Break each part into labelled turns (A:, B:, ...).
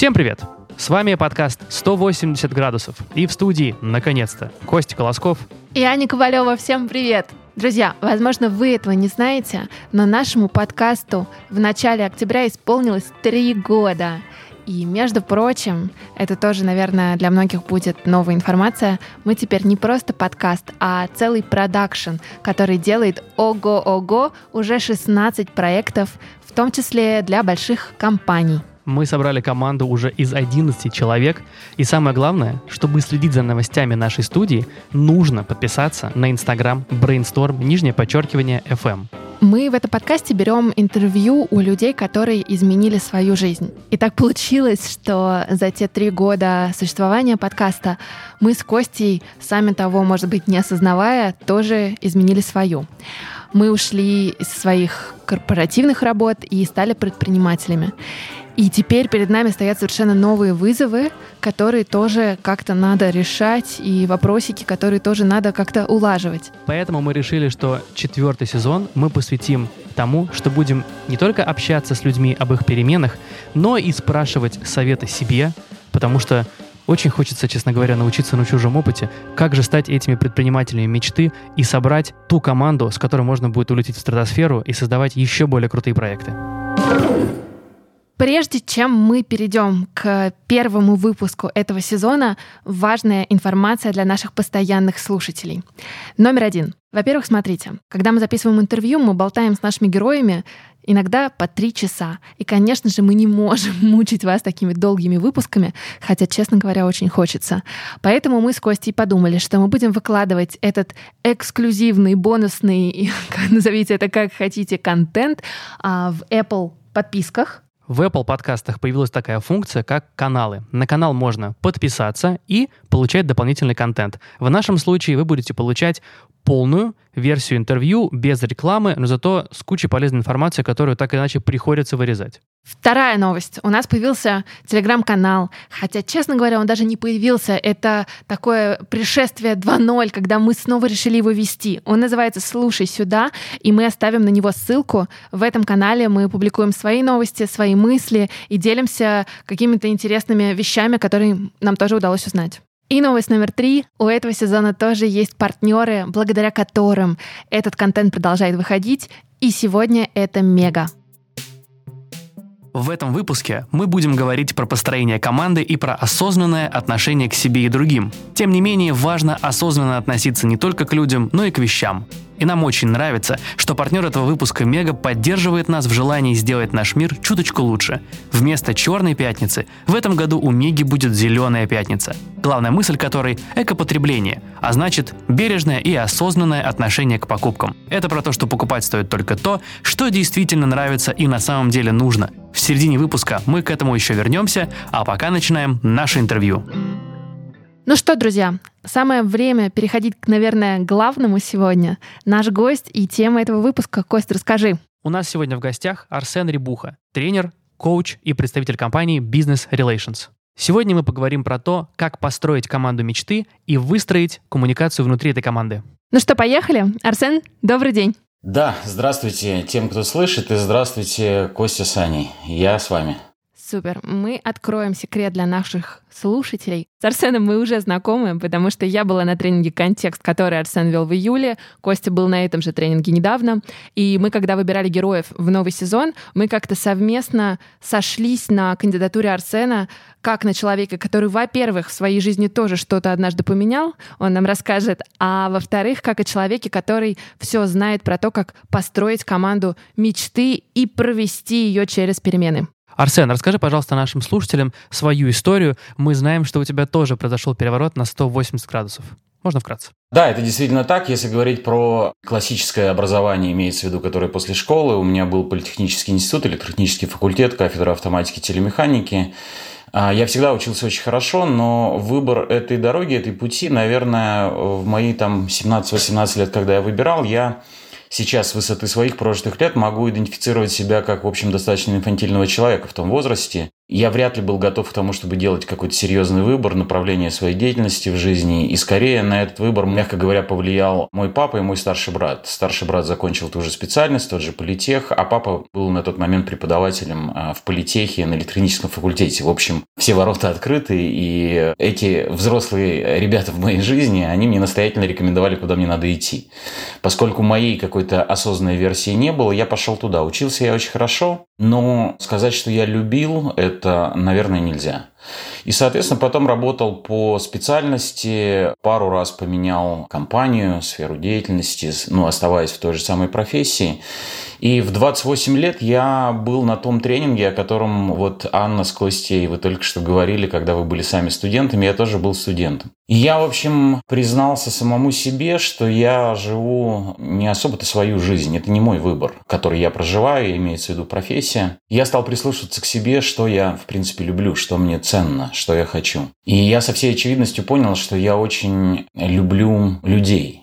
A: Всем привет! С вами подкаст «180 градусов» и в студии, наконец-то, Костя Колосков
B: и Аня Ковалева. Всем привет! Друзья, возможно, вы этого не знаете, но нашему подкасту в начале октября исполнилось три года. И, между прочим, это тоже, наверное, для многих будет новая информация. Мы теперь не просто подкаст, а целый продакшн, который делает ого-ого уже 16 проектов, в том числе для больших компаний.
A: Мы собрали команду уже из 11 человек. И самое главное, чтобы следить за новостями нашей студии, нужно подписаться на Инстаграм Brainstorm, нижнее подчеркивание FM.
B: Мы в этом подкасте берем интервью у людей, которые изменили свою жизнь. И так получилось, что за те три года существования подкаста мы с Костей, сами того, может быть, не осознавая, тоже изменили свою. Мы ушли из своих корпоративных работ и стали предпринимателями. И теперь перед нами стоят совершенно новые вызовы, которые тоже как-то надо решать, и вопросики, которые тоже надо как-то улаживать.
A: Поэтому мы решили, что четвертый сезон мы посвятим тому, что будем не только общаться с людьми об их переменах, но и спрашивать советы себе, потому что очень хочется, честно говоря, научиться на чужом опыте, как же стать этими предпринимателями мечты и собрать ту команду, с которой можно будет улететь в стратосферу и создавать еще более крутые проекты.
B: Прежде чем мы перейдем к первому выпуску этого сезона, важная информация для наших постоянных слушателей. Номер один. Во-первых, смотрите, когда мы записываем интервью, мы болтаем с нашими героями иногда по три часа. И, конечно же, мы не можем мучить вас такими долгими выпусками, хотя, честно говоря, очень хочется. Поэтому мы с Костей подумали, что мы будем выкладывать этот эксклюзивный, бонусный, назовите это как хотите, контент а, в Apple подписках,
A: в Apple подкастах появилась такая функция, как каналы. На канал можно подписаться и получать дополнительный контент. В нашем случае вы будете получать полную версию интервью без рекламы, но зато с кучей полезной информации, которую так иначе приходится вырезать.
B: Вторая новость. У нас появился телеграм-канал. Хотя, честно говоря, он даже не появился. Это такое пришествие 2.0, когда мы снова решили его вести. Он называется «Слушай сюда», и мы оставим на него ссылку. В этом канале мы публикуем свои новости, свои мысли и делимся какими-то интересными вещами, которые нам тоже удалось узнать. И новость номер три. У этого сезона тоже есть партнеры, благодаря которым этот контент продолжает выходить. И сегодня это Мега.
A: В этом выпуске мы будем говорить про построение команды и про осознанное отношение к себе и другим. Тем не менее, важно осознанно относиться не только к людям, но и к вещам. И нам очень нравится, что партнер этого выпуска Мега поддерживает нас в желании сделать наш мир чуточку лучше. Вместо черной пятницы в этом году у Меги будет зеленая пятница. Главная мысль которой – экопотребление, а значит бережное и осознанное отношение к покупкам. Это про то, что покупать стоит только то, что действительно нравится и на самом деле нужно. В середине выпуска мы к этому еще вернемся, а пока начинаем наше интервью.
B: Ну что, друзья, самое время переходить к, наверное, главному сегодня. Наш гость и тема этого выпуска. Кость, расскажи.
A: У нас сегодня в гостях Арсен Рибуха, тренер, коуч и представитель компании Business Relations. Сегодня мы поговорим про то, как построить команду мечты и выстроить коммуникацию внутри этой команды.
B: Ну что, поехали? Арсен, добрый день.
C: Да, здравствуйте тем, кто слышит, и здравствуйте, Костя с Аней. Я с вами.
B: Супер. Мы откроем секрет для наших слушателей. С Арсеном мы уже знакомы, потому что я была на тренинге «Контекст», который Арсен вел в июле, Костя был на этом же тренинге недавно, и мы, когда выбирали героев в новый сезон, мы как-то совместно сошлись на кандидатуре Арсена как на человека, который, во-первых, в своей жизни тоже что-то однажды поменял, он нам расскажет, а во-вторых, как о человеке, который все знает про то, как построить команду мечты и провести ее через перемены.
A: Арсен, расскажи, пожалуйста, нашим слушателям свою историю. Мы знаем, что у тебя тоже произошел переворот на 180 градусов. Можно вкратце?
C: Да, это действительно так. Если говорить про классическое образование, имеется в виду, которое после школы, у меня был политехнический институт, электротехнический факультет, кафедра автоматики и телемеханики. А, я всегда учился очень хорошо, но выбор этой дороги, этой пути, наверное, в мои там 17-18 лет, когда я выбирал, я сейчас с высоты своих прожитых лет могу идентифицировать себя как, в общем, достаточно инфантильного человека в том возрасте. Я вряд ли был готов к тому, чтобы делать какой-то серьезный выбор направления своей деятельности в жизни. И скорее на этот выбор, мягко говоря, повлиял мой папа и мой старший брат. Старший брат закончил ту же специальность, тот же политех, а папа был на тот момент преподавателем а, в политехе на электротехническом факультете. В общем, все ворота открыты, и эти взрослые ребята в моей жизни, они мне настоятельно рекомендовали, куда мне надо идти. Поскольку моей какой-то осознанной версии не было, я пошел туда. Учился я очень хорошо, но сказать, что я любил, это, наверное, нельзя. И, соответственно, потом работал по специальности, пару раз поменял компанию, сферу деятельности, ну, оставаясь в той же самой профессии. И в 28 лет я был на том тренинге, о котором вот Анна с Костей, вы только что говорили, когда вы были сами студентами, я тоже был студентом. И я, в общем, признался самому себе, что я живу не особо-то свою жизнь. Это не мой выбор, который я проживаю, имеется в виду профессия. Я стал прислушиваться к себе, что я, в принципе, люблю, что мне ценно, что я хочу. И я со всей очевидностью понял, что я очень люблю людей.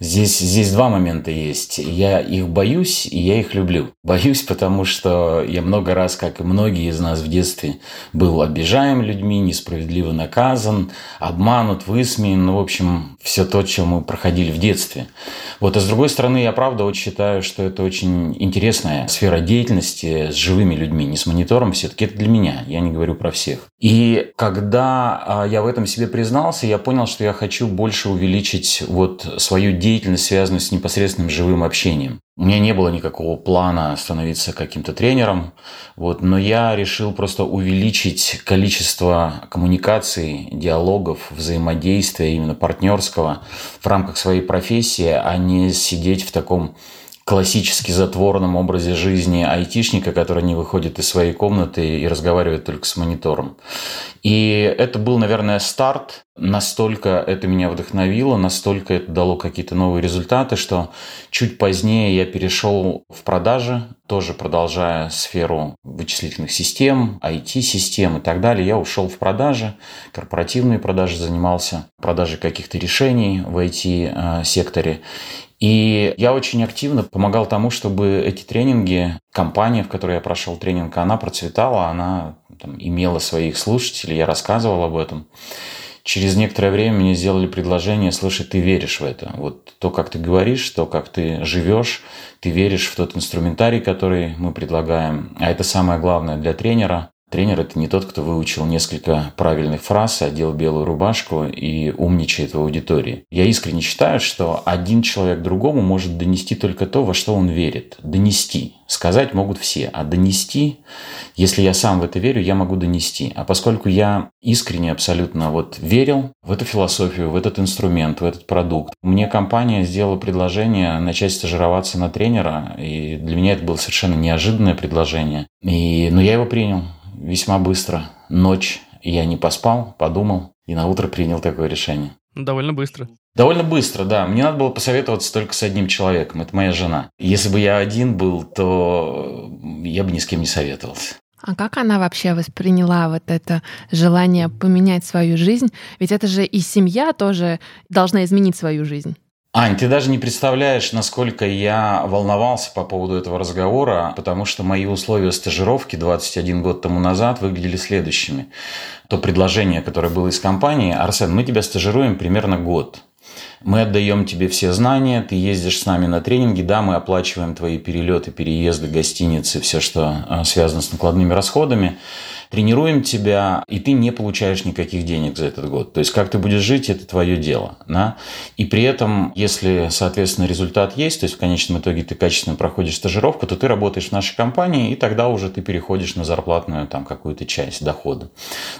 C: Здесь, здесь два момента есть. Я их боюсь, и я их люблю. Боюсь, потому что я много раз, как и многие из нас в детстве, был обижаем людьми, несправедливо наказан, обманут, высмеян. Ну, в общем, все то, чем мы проходили в детстве. Вот, а с другой стороны, я правда вот считаю, что это очень интересная сфера деятельности с живыми людьми, не с монитором все-таки. Это для меня, я не говорю про всех. И когда а, я в этом себе признался, я понял, что я хочу больше увеличить вот свою деятельность деятельность, связанную с непосредственным живым общением. У меня не было никакого плана становиться каким-то тренером, вот, но я решил просто увеличить количество коммуникаций, диалогов, взаимодействия именно партнерского в рамках своей профессии, а не сидеть в таком классически затворном образе жизни айтишника, который не выходит из своей комнаты и разговаривает только с монитором. И это был, наверное, старт. Настолько это меня вдохновило, настолько это дало какие-то новые результаты, что чуть позднее я перешел в продажи, тоже продолжая сферу вычислительных систем, IT-систем и так далее. Я ушел в продажи, корпоративные продажи занимался, продажей каких-то решений в IT-секторе. И я очень активно помогал тому, чтобы эти тренинги, компания, в которой я прошел тренинг, она процветала, она там, имела своих слушателей, я рассказывал об этом. Через некоторое время мне сделали предложение, слушай, ты веришь в это. Вот то, как ты говоришь, то, как ты живешь, ты веришь в тот инструментарий, который мы предлагаем. А это самое главное для тренера. Тренер – это не тот, кто выучил несколько правильных фраз, одел белую рубашку и умничает в аудитории. Я искренне считаю, что один человек другому может донести только то, во что он верит. Донести. Сказать могут все, а донести, если я сам в это верю, я могу донести. А поскольку я искренне абсолютно вот верил в эту философию, в этот инструмент, в этот продукт, мне компания сделала предложение начать стажироваться на тренера, и для меня это было совершенно неожиданное предложение. И, но я его принял весьма быстро. Ночь я не поспал, подумал и на утро принял такое решение.
A: Довольно быстро.
C: Довольно быстро, да. Мне надо было посоветоваться только с одним человеком. Это моя жена. Если бы я один был, то я бы ни с кем не советовался.
B: А как она вообще восприняла вот это желание поменять свою жизнь? Ведь это же и семья тоже должна изменить свою жизнь.
C: Ань, ты даже не представляешь, насколько я волновался по поводу этого разговора, потому что мои условия стажировки 21 год тому назад выглядели следующими. То предложение, которое было из компании, Арсен, мы тебя стажируем примерно год. Мы отдаем тебе все знания, ты ездишь с нами на тренинги, да, мы оплачиваем твои перелеты, переезды, гостиницы, все, что а, связано с накладными расходами тренируем тебя, и ты не получаешь никаких денег за этот год. То есть, как ты будешь жить, это твое дело. Да? И при этом, если, соответственно, результат есть, то есть в конечном итоге ты качественно проходишь стажировку, то ты работаешь в нашей компании, и тогда уже ты переходишь на зарплатную там какую-то часть дохода.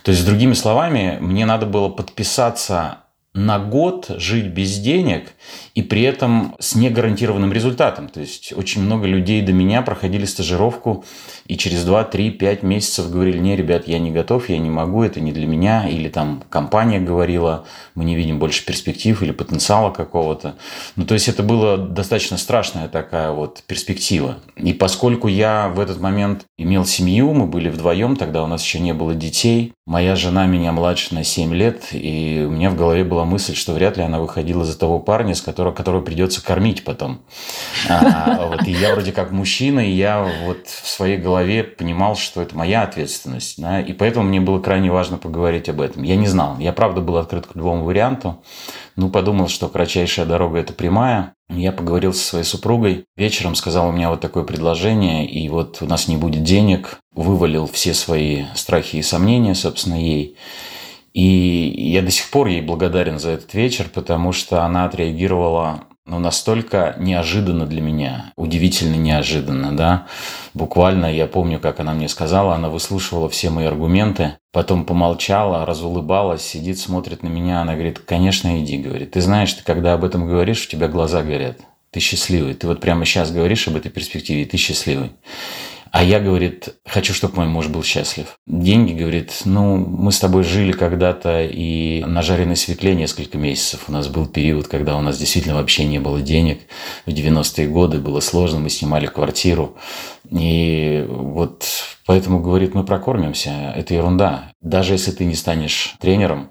C: То есть, другими словами, мне надо было подписаться на год жить без денег и при этом с негарантированным результатом. То есть очень много людей до меня проходили стажировку и через 2, 3, 5 месяцев говорили, не, ребят, я не готов, я не могу, это не для меня. Или там компания говорила, мы не видим больше перспектив или потенциала какого-то. Ну, то есть это была достаточно страшная такая вот перспектива. И поскольку я в этот момент имел семью, мы были вдвоем, тогда у нас еще не было детей. Моя жена меня младше на 7 лет, и у меня в голове была мысль, что вряд ли она выходила за того парня, с которого, которого придется кормить потом. А, вот, и я вроде как мужчина, и я вот в своей голове понимал, что это моя ответственность. Да, и поэтому мне было крайне важно поговорить об этом. Я не знал. Я, правда, был открыт к любому варианту. Ну, подумал, что кратчайшая дорога – это прямая. Я поговорил со своей супругой. Вечером сказал у меня вот такое предложение, и вот у нас не будет денег. Вывалил все свои страхи и сомнения, собственно, ей. И я до сих пор ей благодарен за этот вечер, потому что она отреагировала ну, настолько неожиданно для меня, удивительно неожиданно, да. Буквально я помню, как она мне сказала, она выслушивала все мои аргументы, потом помолчала, разулыбалась, сидит, смотрит на меня, она говорит, конечно, иди, говорит. Ты знаешь, ты когда об этом говоришь, у тебя глаза горят. Ты счастливый. Ты вот прямо сейчас говоришь об этой перспективе, и ты счастливый. А я, говорит, хочу, чтобы мой муж был счастлив. Деньги, говорит, ну, мы с тобой жили когда-то и на жареной свекле несколько месяцев. У нас был период, когда у нас действительно вообще не было денег. В 90-е годы было сложно, мы снимали квартиру. И вот поэтому, говорит, мы прокормимся. Это ерунда. Даже если ты не станешь тренером,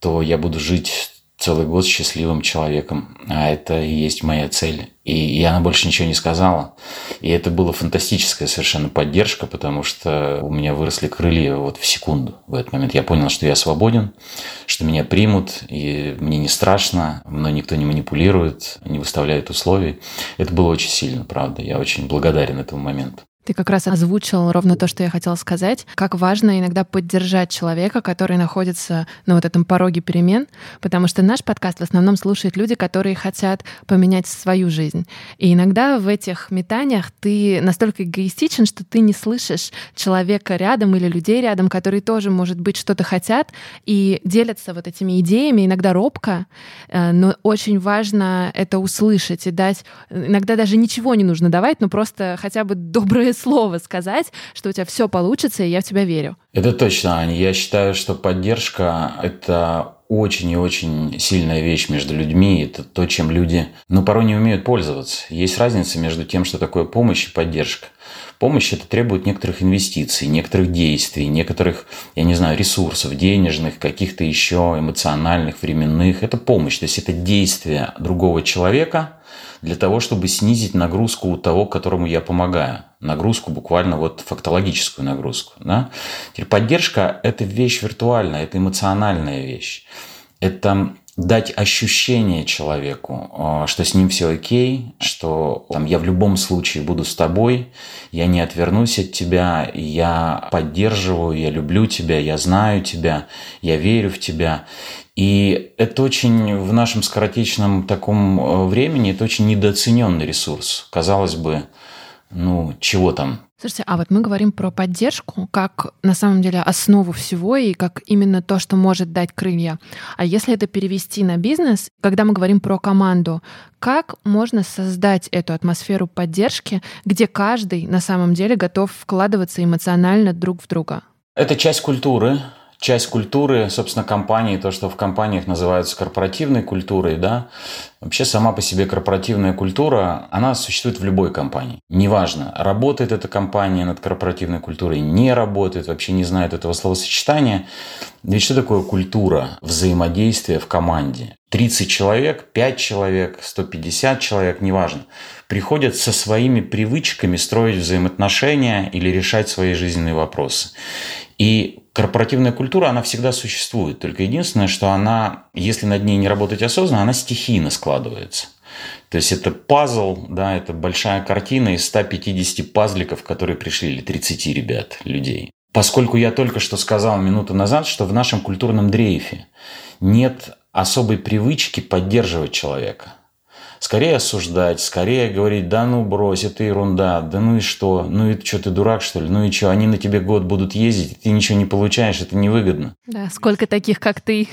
C: то я буду жить целый год счастливым человеком. А это и есть моя цель. И, и она больше ничего не сказала. И это была фантастическая совершенно поддержка, потому что у меня выросли крылья вот в секунду. В этот момент я понял, что я свободен, что меня примут, и мне не страшно, мной никто не манипулирует, не выставляет условий. Это было очень сильно, правда. Я очень благодарен этому моменту.
B: Ты как раз озвучил ровно то, что я хотела сказать. Как важно иногда поддержать человека, который находится на вот этом пороге перемен, потому что наш подкаст в основном слушают люди, которые хотят поменять свою жизнь. И иногда в этих метаниях ты настолько эгоистичен, что ты не слышишь человека рядом или людей рядом, которые тоже, может быть, что-то хотят и делятся вот этими идеями, иногда робко, э, но очень важно это услышать и дать. Иногда даже ничего не нужно давать, но просто хотя бы доброе слово сказать, что у тебя все получится, и я в тебя верю.
C: Это точно, Аня. Я считаю, что поддержка – это очень и очень сильная вещь между людьми. Это то, чем люди, ну, порой не умеют пользоваться. Есть разница между тем, что такое помощь и поддержка. Помощь это требует некоторых инвестиций, некоторых действий, некоторых, я не знаю, ресурсов денежных, каких-то еще эмоциональных, временных. Это помощь, то есть это действие другого человека для того, чтобы снизить нагрузку у того, которому я помогаю. Нагрузку буквально вот фактологическую нагрузку. Да? Теперь поддержка – это вещь виртуальная, это эмоциональная вещь. Это дать ощущение человеку, а, что с ним все окей, что там, я в любом случае буду с тобой, я не отвернусь от тебя, я поддерживаю, я люблю тебя, я знаю тебя, я верю в тебя. И это очень в нашем скоротечном таком э, времени, это очень недооцененный ресурс. Казалось бы, ну, чего там,
B: Слушайте, а вот мы говорим про поддержку как на самом деле основу всего и как именно то, что может дать крылья. А если это перевести на бизнес, когда мы говорим про команду, как можно создать эту атмосферу поддержки, где каждый на самом деле готов вкладываться эмоционально друг в друга?
C: Это часть культуры, часть культуры, собственно, компании, то, что в компаниях называется корпоративной культурой, да, вообще сама по себе корпоративная культура, она существует в любой компании. Неважно, работает эта компания над корпоративной культурой, не работает, вообще не знает этого словосочетания. Ведь что такое культура взаимодействия в команде? 30 человек, 5 человек, 150 человек, неважно, приходят со своими привычками строить взаимоотношения или решать свои жизненные вопросы. И корпоративная культура, она всегда существует. Только единственное, что она, если над ней не работать осознанно, она стихийно складывается. То есть это пазл, да, это большая картина из 150 пазликов, которые пришли, или 30 ребят, людей. Поскольку я только что сказал минуту назад, что в нашем культурном дрейфе нет особой привычки поддерживать человека скорее осуждать, скорее говорить, да ну брось, это ерунда, да ну и что, ну и что, ты дурак что ли, ну и что, они на тебе год будут ездить, ты ничего не получаешь, это невыгодно.
B: Да, сколько таких, как ты.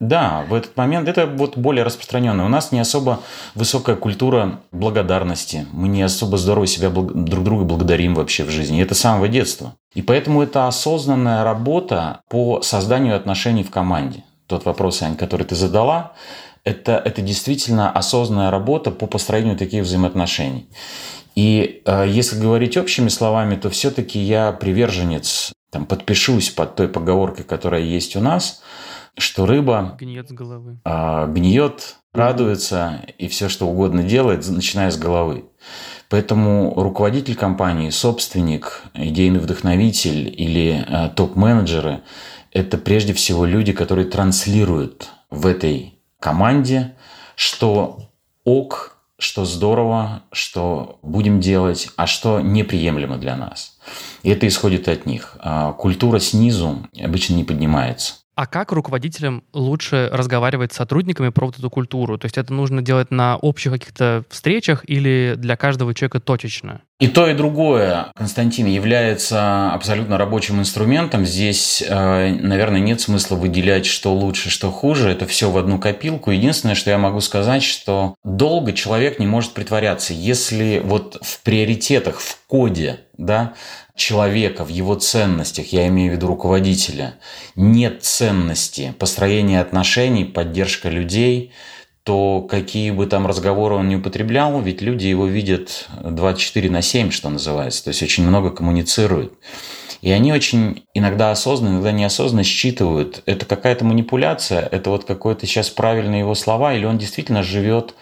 C: Да, в этот момент это вот более распространенное. У нас не особо высокая культура благодарности. Мы не особо здорово себя друг друга благодарим вообще в жизни. Это с самого детства. И поэтому это осознанная работа по созданию отношений в команде. Тот вопрос, Ань, который ты задала, Это, это действительно осознанная работа по построению таких взаимоотношений. И э, если говорить общими словами, то все-таки я приверженец, там, подпишусь под той поговоркой, которая есть у нас, что рыба
A: гниет с головы.
C: Э, гниет, радуется и все что угодно делает, начиная с головы. Поэтому руководитель компании, собственник, идейный вдохновитель или э, топ-менеджеры – это прежде всего люди, которые транслируют в этой команде, что ок, что здорово, что будем делать, а что неприемлемо для нас. И это исходит от них. А культура снизу обычно не поднимается.
A: А как руководителям лучше разговаривать с сотрудниками про вот эту культуру? То есть это нужно делать на общих каких-то встречах или для каждого человека точечно?
C: И то, и другое, Константин, является абсолютно рабочим инструментом. Здесь, э, наверное, нет смысла выделять, что лучше, что хуже. Это все в одну копилку. Единственное, что я могу сказать, что долго человек не может притворяться. Если вот в приоритетах, в коде, да, человека, в его ценностях, я имею в виду руководителя, нет ценности построения отношений, поддержка людей, то какие бы там разговоры он не употреблял, ведь люди его видят 24 на 7, что называется, то есть очень много коммуницируют. И они очень иногда осознанно, иногда неосознанно считывают, это какая-то манипуляция, это вот какое-то сейчас правильные его слова, или он действительно живет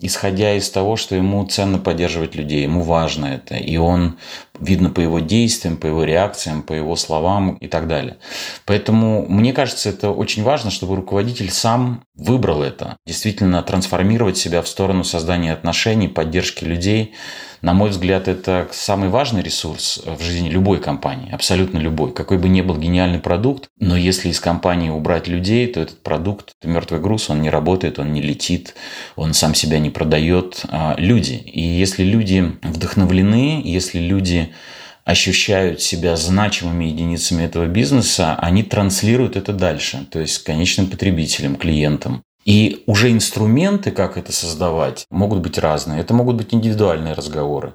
C: исходя из того, что ему ценно поддерживать людей, ему важно это, и он видно по его действиям, по его реакциям, по его словам и так далее. Поэтому мне кажется, это очень важно, чтобы руководитель сам выбрал это, действительно трансформировать себя в сторону создания отношений, поддержки людей, на мой взгляд, это самый важный ресурс в жизни любой компании, абсолютно любой. Какой бы ни был гениальный продукт, но если из компании убрать людей, то этот продукт, это мертвый груз, он не работает, он не летит, он сам себя не продает. А люди. И если люди вдохновлены, если люди ощущают себя значимыми единицами этого бизнеса, они транслируют это дальше, то есть конечным потребителям, клиентам. И уже инструменты, как это создавать, могут быть разные. Это могут быть индивидуальные разговоры,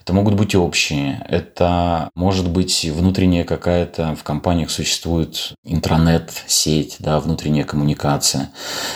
C: это могут быть общие, это может быть внутренняя какая-то, в компаниях существует интранет-сеть, да, внутренняя коммуникация.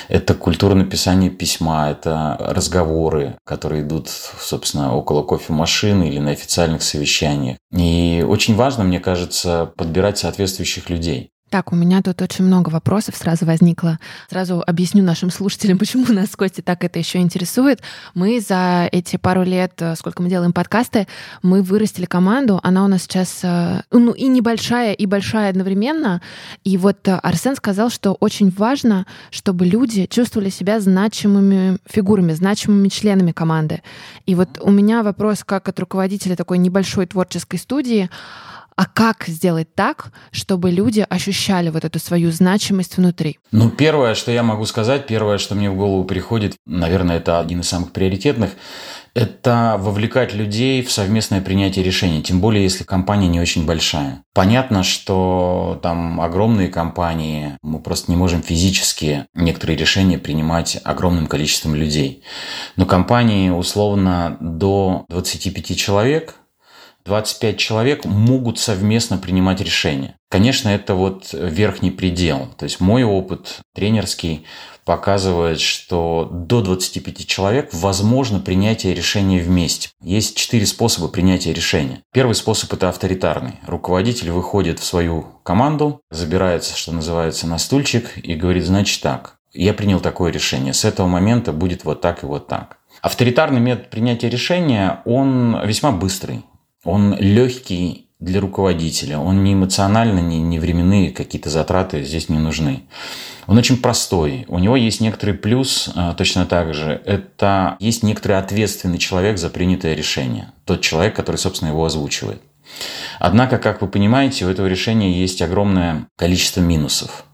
C: Это культура написания письма, это разговоры, которые идут, собственно, около кофемашины или на официальных совещаниях. И очень важно, мне кажется, подбирать соответствующих людей.
B: Так, у меня тут очень много вопросов сразу возникло. Сразу объясню нашим слушателям, почему нас с Костей так это еще интересует. Мы за эти пару лет, э, сколько мы делаем подкасты, мы вырастили команду. Она у нас сейчас э, ну, и небольшая, и большая одновременно. И вот э, Арсен сказал, что очень важно, чтобы люди чувствовали себя значимыми фигурами, значимыми членами команды. И вот у меня вопрос, как от руководителя такой небольшой творческой студии, а как сделать так, чтобы люди ощущали вот эту свою значимость внутри?
C: Ну, первое, что я могу сказать, первое, что мне в голову приходит, наверное, это один из самых приоритетных, это вовлекать людей в совместное принятие решений, тем более если компания не очень большая. Понятно, что там огромные компании, мы просто не можем физически некоторые решения принимать огромным количеством людей. Но компании условно до 25 человек – 25 человек могут совместно принимать решения. Конечно, это вот верхний предел. То есть мой опыт тренерский показывает, что до 25 человек возможно принятие решения вместе. Есть четыре способа принятия решения. Первый способ – это авторитарный. Руководитель выходит в свою команду, забирается, что называется, на стульчик и говорит, значит так, я принял такое решение, с этого момента будет вот так и вот так. Авторитарный метод принятия решения, он весьма быстрый. Он легкий для руководителя, он не эмоционально, не, не временные какие-то затраты здесь не нужны. Он очень простой. У него есть некоторый плюс а, точно так же. Это есть некоторый ответственный человек за принятое решение. Тот человек, который, собственно, его озвучивает. Однако, как вы понимаете, у этого решения есть огромное количество минусов.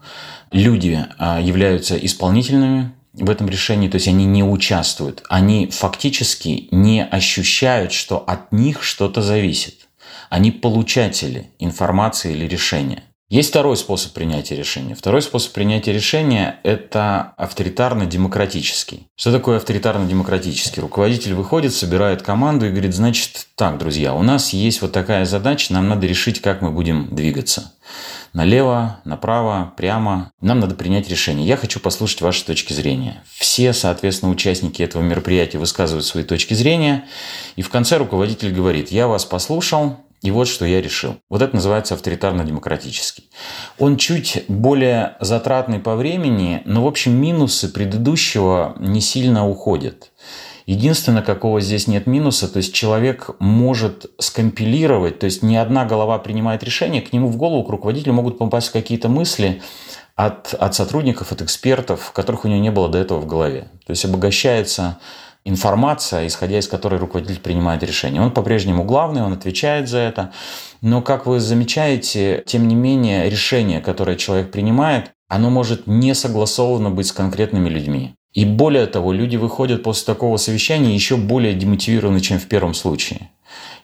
C: Люди а, являются исполнительными, в этом решении, то есть они не участвуют, они фактически не ощущают, что от них что-то зависит. Они получатели информации или решения. Есть второй способ принятия решения. Второй способ принятия решения – это авторитарно-демократический. Что такое авторитарно-демократический? Руководитель выходит, собирает команду и говорит, значит, так, друзья, у нас есть вот такая задача, нам надо решить, как мы будем двигаться. Налево, направо, прямо. Нам надо принять решение. Я хочу послушать ваши точки зрения. Все, соответственно, участники этого мероприятия высказывают свои точки зрения. И в конце руководитель говорит, я вас послушал, и вот что я решил. Вот это называется авторитарно-демократический. Он чуть более затратный по времени, но, в общем, минусы предыдущего не сильно уходят. Единственное, какого здесь нет минуса, то есть человек может скомпилировать, то есть не одна голова принимает решение, к нему в голову, к руководителю могут попасть какие-то мысли от, от сотрудников, от экспертов, которых у него не было до этого в голове. То есть обогащается информация, исходя из которой руководитель принимает решение. Он по-прежнему главный, он отвечает за это. Но, как вы замечаете, тем не менее, решение, которое человек принимает, оно может не согласовано быть с конкретными людьми. И более того, люди выходят после такого совещания еще более демотивированы, чем в первом случае.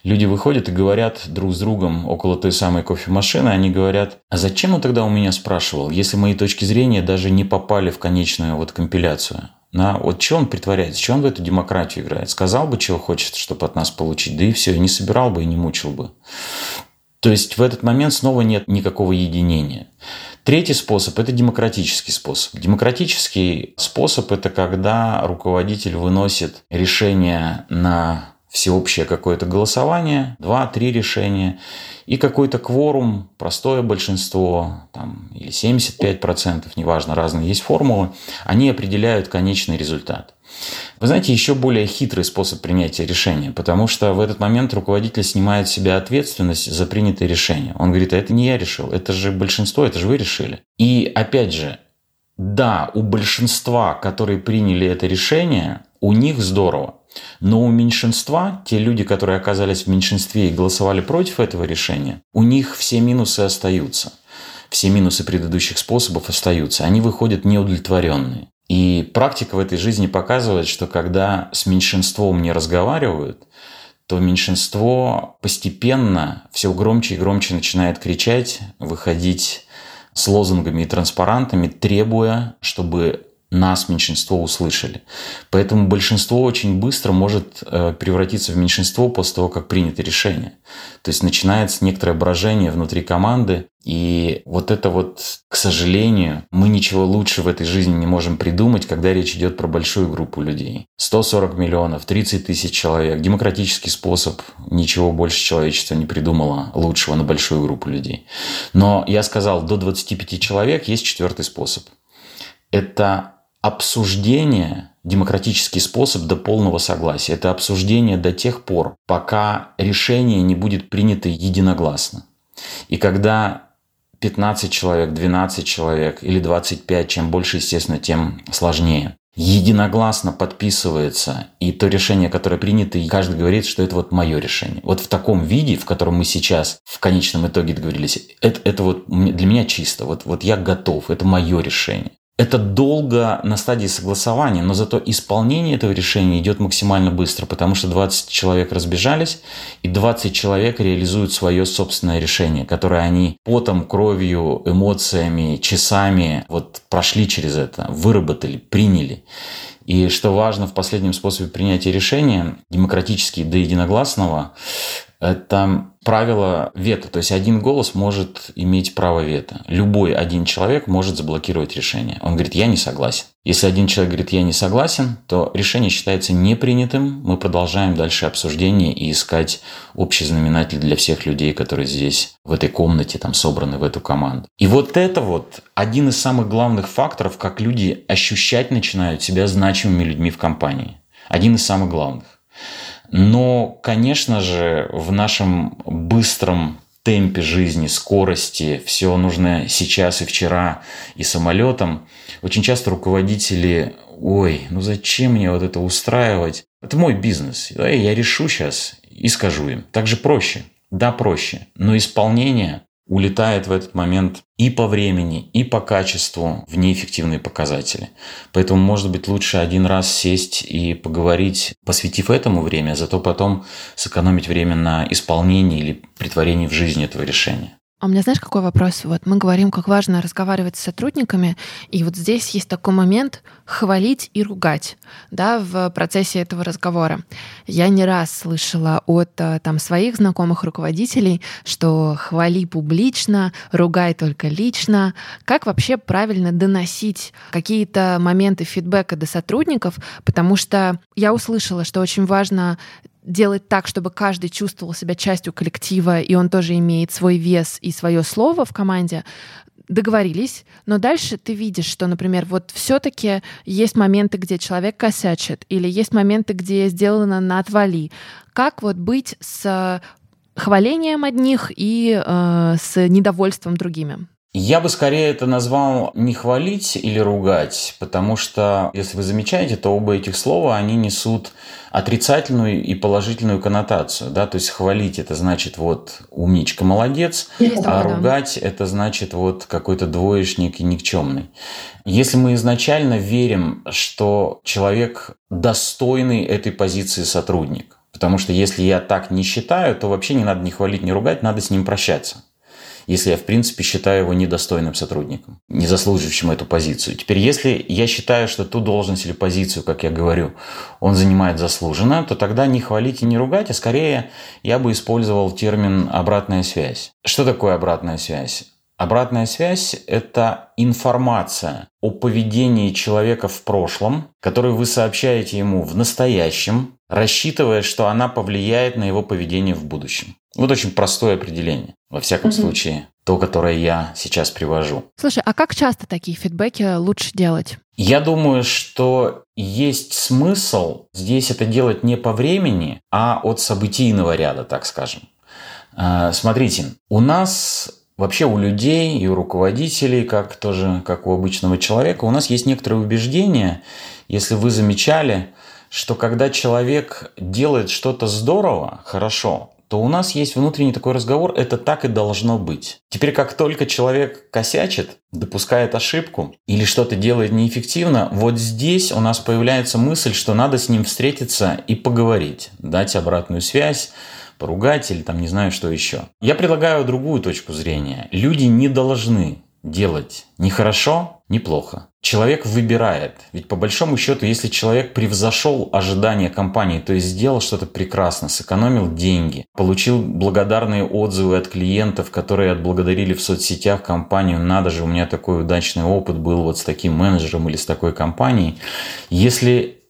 C: Люди выходят и говорят друг с другом около той самой кофемашины, они говорят, а зачем он тогда у меня спрашивал, если мои точки зрения даже не попали в конечную вот компиляцию? На, вот что он притворяется, что он в эту демократию играет? Сказал бы, чего хочет, чтобы от нас получить, да и все, и не собирал бы, и не мучил бы. То есть в этот момент снова нет никакого единения. Третий способ – это демократический способ. Демократический способ – это когда руководитель выносит решение на всеобщее какое-то голосование, два-три решения, и какой-то кворум, простое большинство, там, или 75%, неважно, разные есть формулы, они определяют конечный результат. Вы знаете, еще более хитрый способ принятия решения, потому что в этот момент руководитель снимает с себя ответственность за принятое решение. Он говорит, а это не я решил, это же большинство, это же вы решили. И опять же, да, у большинства, которые приняли это решение, у них здорово. Но у меньшинства, те люди, которые оказались в меньшинстве и голосовали против этого решения, у них все минусы остаются. Все минусы предыдущих способов остаются. Они выходят неудовлетворенные. И практика в этой жизни показывает, что когда с меньшинством не разговаривают, то меньшинство постепенно все громче и громче начинает кричать, выходить с лозунгами и транспарантами, требуя, чтобы нас, меньшинство, услышали. Поэтому большинство очень быстро может э, превратиться в меньшинство после того, как принято решение. То есть начинается некоторое брожение внутри команды, и вот это вот, к сожалению, мы ничего лучше в этой жизни не можем придумать, когда речь идет про большую группу людей. 140 миллионов, 30 тысяч человек, демократический способ, ничего больше человечество не придумало лучшего на большую группу людей. Но я сказал, до 25 человек есть четвертый способ. Это обсуждение, демократический способ до полного согласия. Это обсуждение до тех пор, пока решение не будет принято единогласно. И когда 15 человек, 12 человек или 25, чем больше, естественно, тем сложнее, единогласно подписывается, и то решение, которое принято, и каждый говорит, что это вот мое решение. Вот в таком виде, в котором мы сейчас в конечном итоге договорились, это, это вот для меня чисто. Вот, вот я готов, это мое решение. Это долго на стадии согласования, но зато исполнение этого решения идет максимально быстро, потому что 20 человек разбежались, и 20 человек реализуют свое собственное решение, которое они потом, кровью, эмоциями, часами вот прошли через это, выработали, приняли. И что важно в последнем способе принятия решения, демократически до единогласного, это правило вето. То есть один голос может иметь право вето. Любой один человек может заблокировать решение. Он говорит, я не согласен. Если один человек говорит, я не согласен, то решение считается непринятым. Мы продолжаем дальше обсуждение и искать общий знаменатель для всех людей, которые здесь, в этой комнате, там собраны в эту команду. И вот это вот один из самых главных факторов, как люди ощущать начинают себя значимыми людьми в компании. Один из самых главных. Но, конечно же, в нашем быстром темпе жизни, скорости, все нужно сейчас и вчера, и самолетом, очень часто руководители, ой, ну зачем мне вот это устраивать? Это мой бизнес, да, я решу сейчас и скажу им. Так же проще. Да, проще. Но исполнение улетает в этот момент и по времени, и по качеству в неэффективные показатели. Поэтому, может быть, лучше один раз сесть и поговорить, посвятив этому время, а зато потом сэкономить время на исполнении или притворении в жизнь этого решения.
B: А у меня знаешь, какой вопрос? Вот мы говорим, как важно разговаривать с сотрудниками, и вот здесь есть такой момент хвалить и ругать, да, в процессе этого разговора. Я не раз слышала от э, там своих знакомых руководителей, что хвали публично, ругай только лично. Как вообще правильно доносить какие-то моменты фидбэка до сотрудников? Потому что я услышала, что очень важно делать так, чтобы каждый чувствовал себя частью коллектива, и он тоже имеет свой вес и свое слово в команде, договорились, но дальше ты видишь, что, например, вот все-таки есть моменты, где человек косячит, или есть моменты, где сделано на отвали. Как вот быть с хвалением одних и э, с недовольством другими?
C: Я бы скорее это назвал не хвалить или ругать, потому что, если вы замечаете, то оба этих слова, они несут отрицательную и положительную коннотацию. Да? То есть хвалить это значит вот умничка, молодец, Есть а такое, ругать да. это значит вот какой-то двоечник и никчемный. Если мы изначально верим, что человек достойный этой позиции сотрудник, потому что если я так не считаю, то вообще не надо ни хвалить, ни ругать, надо с ним прощаться если я, в принципе, считаю его недостойным сотрудником, не заслуживающим эту позицию. Теперь, если я считаю, что ту должность или позицию, как я говорю, он занимает заслуженно, то тогда не хвалить и не ругать, а скорее я бы использовал термин «обратная связь». Что такое обратная связь? Обратная связь – это информация о поведении человека в прошлом, которую вы сообщаете ему в настоящем, рассчитывая, что она повлияет на его поведение в будущем. Вот очень простое определение. Во всяком угу. случае, то, которое я сейчас привожу.
B: Слушай, а как часто такие фидбэки лучше делать?
C: Я думаю, что есть смысл здесь это делать не по времени, а от событийного ряда, так скажем. А, смотрите, у нас Вообще у людей и у руководителей, как тоже как у обычного человека, у нас есть некоторые убеждения, если вы замечали, что когда человек делает что-то здорово, хорошо, то у нас есть внутренний такой разговор, это так и должно быть. Теперь, как только человек косячит, допускает ошибку или что-то делает неэффективно, вот здесь у нас появляется мысль, что надо с ним встретиться и поговорить, дать обратную связь, поругать или там не знаю что еще. Я предлагаю другую точку зрения. Люди не должны делать ни хорошо, ни плохо. Человек выбирает. Ведь по большому счету, если человек превзошел ожидания компании, то есть сделал что-то прекрасно, сэкономил деньги, получил благодарные отзывы от клиентов, которые отблагодарили в соцсетях компанию, надо же, у меня такой удачный опыт был вот с таким менеджером или с такой компанией. Если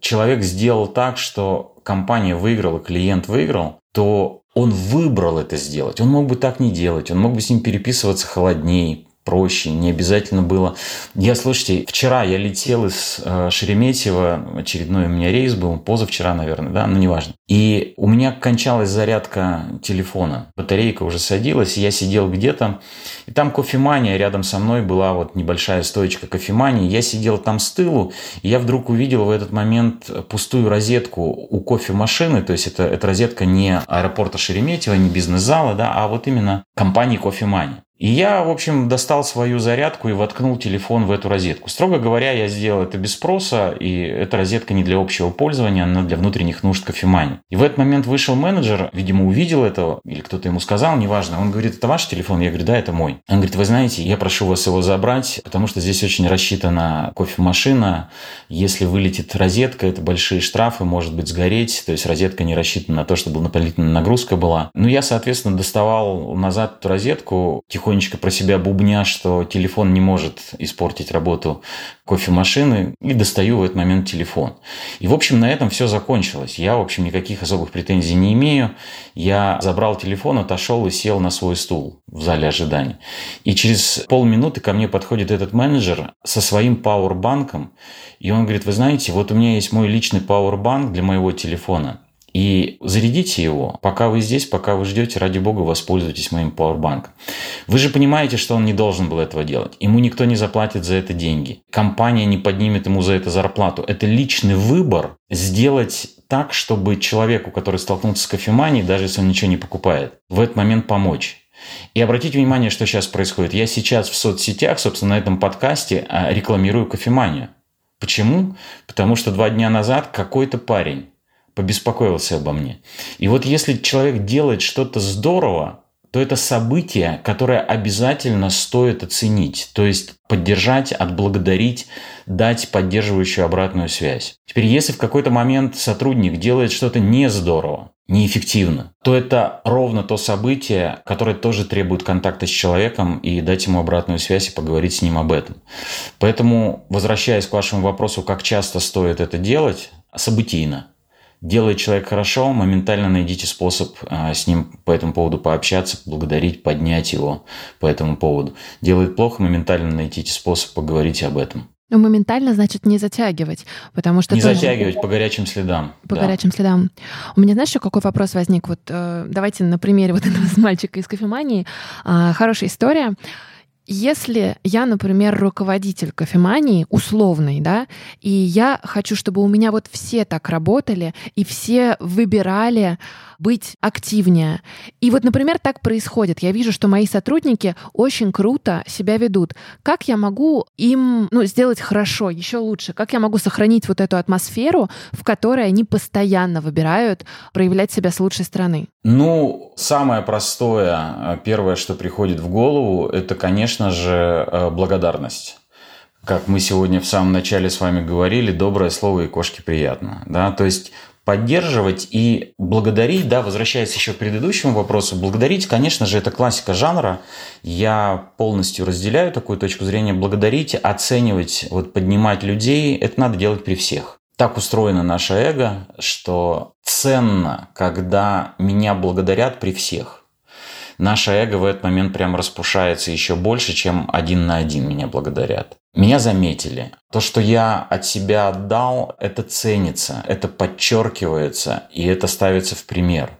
C: человек сделал так, что компания выиграла, клиент выиграл, то он выбрал это сделать. Он мог бы так не делать, он мог бы с ним переписываться холоднее, проще, не обязательно было. Я, слушайте, вчера я летел из э, Шереметьево, очередной у меня рейс был, позавчера, наверное, да, но неважно. И у меня кончалась зарядка телефона, батарейка уже садилась, я сидел где-то, и там кофемания, рядом со мной была вот небольшая стоечка кофемании, я сидел там с тылу, и я вдруг увидел в этот момент пустую розетку у кофемашины, то есть это, это розетка не аэропорта Шереметьево, не бизнес-зала, да, а вот именно компании кофемания. И я, в общем, достал свою зарядку и воткнул телефон в эту розетку. Строго говоря, я сделал это без спроса, и эта розетка не для общего пользования, она для внутренних нужд кофемании. И в этот момент вышел менеджер, видимо, увидел это, или кто-то ему сказал, неважно. Он говорит, это ваш телефон? Я говорю, да, это мой. Он говорит, вы знаете, я прошу вас его забрать, потому что здесь очень рассчитана кофемашина. Если вылетит розетка, это большие штрафы, может быть, сгореть. То есть розетка не рассчитана на то, чтобы дополнительная нагрузка была. Ну, я, соответственно, доставал назад эту розетку, тихонечко про себя бубня, что телефон не может испортить работу кофемашины, и достаю в этот момент телефон. И, в общем, на этом все закончилось. Я, в общем, никаких особых претензий не имею. Я забрал телефон, отошел и сел на свой стул в зале ожидания. И через полминуты ко мне подходит этот менеджер со своим пауэрбанком, и он говорит, вы знаете, вот у меня есть мой личный пауэрбанк для моего телефона. И зарядите его, пока вы здесь, пока вы ждете, ради бога, воспользуйтесь моим пауэрбанком. Вы же понимаете, что он не должен был этого делать. Ему никто не заплатит за это деньги. Компания не поднимет ему за это зарплату. Это личный выбор сделать так, чтобы человеку, который столкнулся с кофеманией, даже если он ничего не покупает, в этот момент помочь. И обратите внимание, что сейчас происходит. Я сейчас в соцсетях, собственно, на этом подкасте а, рекламирую кофеманию. Почему? Потому что два дня назад какой-то парень побеспокоился обо мне. И вот если человек делает что-то здорово, то это событие, которое обязательно стоит оценить. То есть поддержать, отблагодарить, дать поддерживающую обратную связь. Теперь, если в какой-то момент сотрудник делает что-то не здорово, неэффективно, то это ровно то событие, которое тоже требует контакта с человеком и дать ему обратную связь и поговорить с ним об этом. Поэтому, возвращаясь к вашему вопросу, как часто стоит это делать, событийно. Делает человек хорошо, моментально найдите способ а, с ним по этому поводу пообщаться, поблагодарить, поднять его по этому поводу. Делает плохо, моментально найдите способ поговорить об этом.
B: Ну, моментально значит не затягивать, потому что...
C: Не
B: тоже...
C: затягивать по горячим следам.
B: По
C: да.
B: горячим следам. У меня, знаешь, еще какой вопрос возник? Вот э, давайте на примере вот этого мальчика из кофемании. Э, хорошая история. Если я, например, руководитель кофемании, условный, да, и я хочу, чтобы у меня вот все так работали, и все выбирали быть активнее. И вот, например, так происходит. Я вижу, что мои сотрудники очень круто себя ведут. Как я могу им ну, сделать хорошо, еще лучше? Как я могу сохранить вот эту атмосферу, в которой они постоянно выбирают проявлять себя с лучшей стороны?
C: Ну, самое простое, первое, что приходит в голову, это, конечно же, э, благодарность как мы сегодня в самом начале с вами говорили, доброе слово и кошке приятно. Да? То есть поддерживать и благодарить, да, возвращаясь еще к предыдущему вопросу, благодарить, конечно же, это классика жанра. Я полностью разделяю такую точку зрения. Благодарить, оценивать, вот поднимать людей, это надо делать при всех. Так устроено наше эго, что ценно, когда меня благодарят при всех наше эго в этот момент прям распушается еще больше, чем один на один меня благодарят. Меня заметили. То, что я от себя отдал, это ценится, это подчеркивается, и это ставится в пример.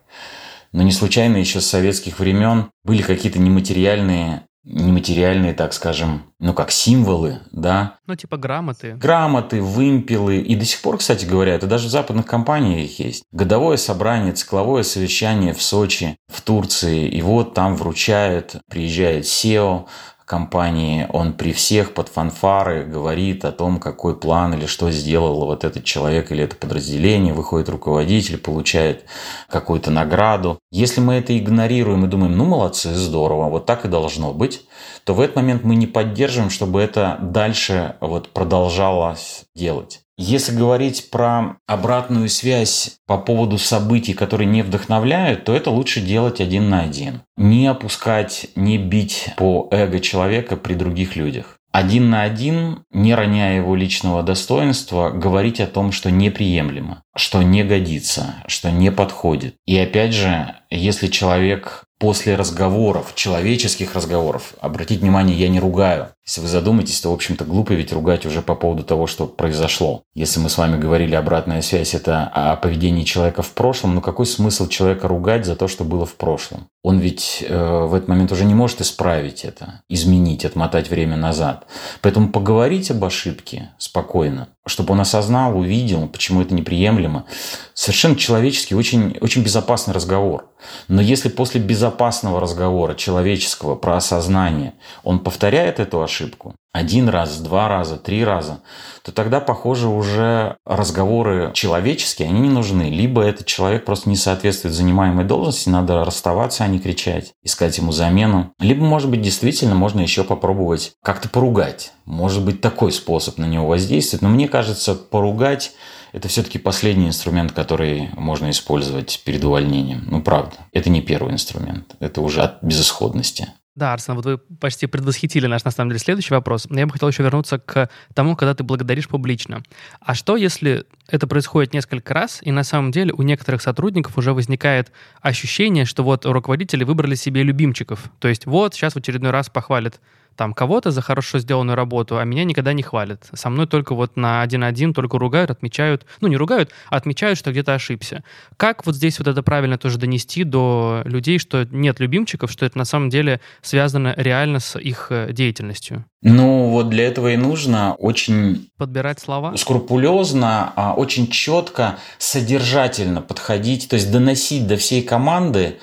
C: Но не случайно еще с советских времен были какие-то нематериальные нематериальные, так скажем, ну как символы, да.
A: Ну типа грамоты.
C: Грамоты, вымпелы. И до сих пор, кстати говоря, это даже в западных компаниях есть. Годовое собрание, цикловое совещание в Сочи, в Турции. И вот там вручают, приезжает SEO, компании, он при всех под фанфары говорит о том, какой план или что сделал вот этот человек или это подразделение, выходит руководитель, получает какую-то награду. Если мы это игнорируем и думаем, ну молодцы, здорово, вот так и должно быть, то в этот момент мы не поддерживаем, чтобы это дальше вот продолжалось делать. Если говорить про обратную связь по поводу событий, которые не вдохновляют, то это лучше делать один на один. Не опускать, не бить по эго человека при других людях. Один на один, не роняя его личного достоинства, говорить о том, что неприемлемо, что не годится, что не подходит. И опять же, если человек после разговоров, человеческих разговоров, обратите внимание, я не ругаю. Если вы задумаетесь, то, в общем-то, глупо ведь ругать уже по поводу того, что произошло. Если мы с вами говорили, обратная связь – это о поведении человека в прошлом, ну какой смысл человека ругать за то, что было в прошлом? Он ведь э, в этот момент уже не может исправить это, изменить, отмотать время назад. Поэтому поговорить об ошибке спокойно, чтобы он осознал, увидел, почему это неприемлемо. Совершенно человеческий, очень, очень безопасный разговор. Но если после безопасного разговора человеческого про осознание он повторяет эту ошибку, один раз, два раза, три раза, то тогда, похоже, уже разговоры человеческие, они не нужны. Либо этот человек просто не соответствует занимаемой должности, надо расставаться, а не кричать, искать ему замену. Либо, может быть, действительно можно еще попробовать как-то поругать. Может быть, такой способ на него воздействовать. Но мне кажется, поругать это все-таки последний инструмент, который можно использовать перед увольнением. Ну, правда, это не первый инструмент. Это уже от безысходности.
A: Да, Арсен, вот вы почти предвосхитили наш, на самом деле, следующий вопрос. Я бы хотел еще вернуться к тому, когда ты благодаришь публично. А что, если это происходит несколько раз, и на самом деле у некоторых сотрудников уже возникает ощущение, что вот руководители выбрали себе любимчиков. То есть вот сейчас в очередной раз похвалят там кого-то за хорошо сделанную работу, а меня никогда не хвалят. Со мной только вот на один-один только ругают, отмечают, ну не ругают, а отмечают, что где-то ошибся. Как вот здесь вот это правильно тоже донести до людей, что нет любимчиков, что это на самом деле связано реально с их э, деятельностью?
C: Ну, вот для этого и нужно очень...
A: Подбирать слова?
C: Скрупулезно, а очень четко, содержательно подходить, то есть доносить до всей команды,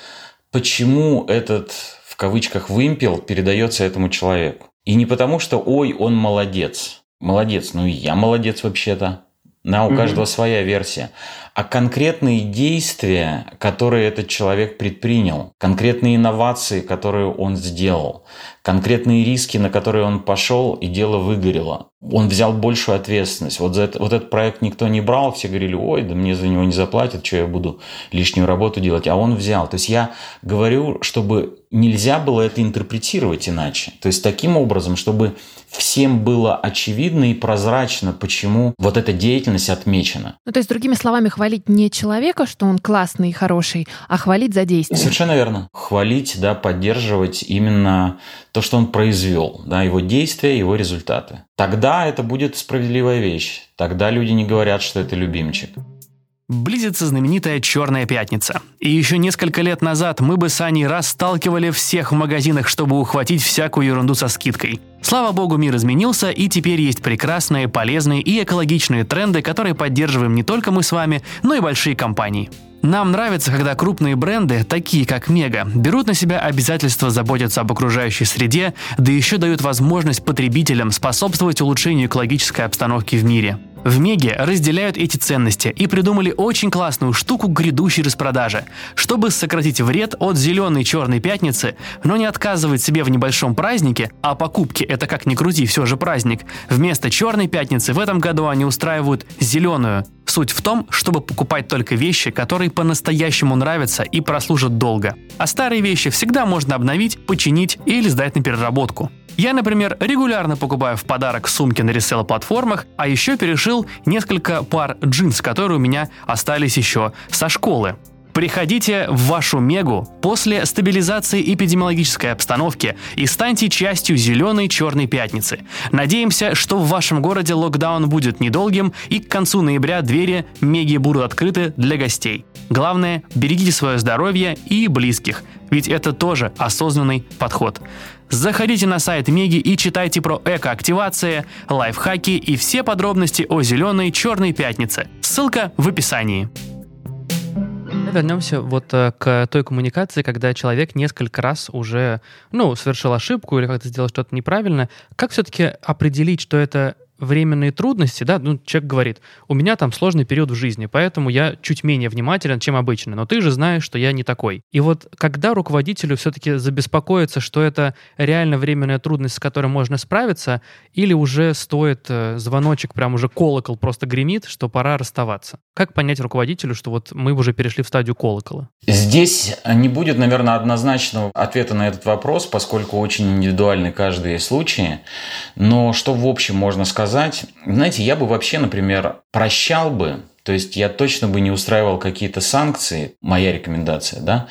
C: почему этот кавычках вымпел передается этому человеку. И не потому, что ой, он молодец. Молодец, ну и я молодец вообще-то. Да, у mm-hmm. каждого своя версия. А конкретные действия, которые этот человек предпринял, конкретные инновации, которые он сделал, конкретные риски, на которые он пошел, и дело выгорело. Он взял большую ответственность. Вот, за это, вот этот проект никто не брал, все говорили, ой, да мне за него не заплатят, что я буду лишнюю работу делать. А он взял. То есть я говорю, чтобы нельзя было это интерпретировать иначе. То есть таким образом, чтобы всем было очевидно и прозрачно, почему вот эта деятельность отмечена.
B: Ну, то есть, другими словами, хвалить не человека, что он классный и хороший, а хвалить за действие.
C: Совершенно верно. Хвалить, да, поддерживать именно то, что он произвел, да, его действия, его результаты. Тогда это будет справедливая вещь. Тогда люди не говорят, что это любимчик.
A: Близится знаменитая «Черная пятница». И еще несколько лет назад мы бы с Аней расталкивали всех в магазинах, чтобы ухватить всякую ерунду со скидкой. Слава богу, мир изменился, и теперь есть прекрасные, полезные и экологичные тренды, которые поддерживаем не только мы с вами, но и большие компании. Нам нравится, когда крупные бренды, такие как Мега, берут на себя обязательство заботиться об окружающей среде, да еще дают возможность потребителям способствовать улучшению экологической обстановки в мире. В Меге разделяют эти ценности и придумали очень классную штуку грядущей распродаже. Чтобы сократить вред от зеленой черной пятницы, но не отказывать себе в небольшом празднике, а покупки это как ни крути, все же праздник, вместо черной пятницы в этом году они устраивают зеленую. Суть в том, чтобы покупать только вещи, которые по-настоящему нравятся и прослужат долго. А старые вещи всегда можно обновить, починить или сдать на переработку. Я, например, регулярно покупаю в подарок сумки на ресел-платформах, а еще перешил несколько пар джинс, которые у меня остались еще со школы. Приходите в вашу Мегу после стабилизации эпидемиологической обстановки и станьте частью зеленой черной пятницы. Надеемся, что в вашем городе локдаун будет недолгим и к концу ноября двери Меги будут открыты для гостей. Главное, берегите свое здоровье и близких, ведь это тоже осознанный подход. Заходите на сайт Меги и читайте про экоактивации, лайфхаки и все подробности о зеленой черной пятнице. Ссылка в описании. Вернемся вот э, к той коммуникации, когда человек несколько раз уже, ну, совершил ошибку или как-то сделал что-то неправильно. Как все-таки определить, что это временные трудности, да, ну, человек говорит, у меня там сложный период в жизни, поэтому я чуть менее внимателен, чем обычно, но ты же знаешь, что я не такой. И вот когда руководителю все-таки забеспокоиться, что это реально временная трудность, с которой можно справиться, или уже стоит э, звоночек, прям уже колокол просто гремит, что пора расставаться? Как понять руководителю, что вот мы уже перешли в стадию колокола?
C: Здесь не будет, наверное, однозначного ответа на этот вопрос, поскольку очень индивидуальны каждые случаи, но что в общем можно сказать, сказать, знаете, я бы вообще, например, прощал бы, то есть я точно бы не устраивал какие-то санкции, моя рекомендация, да,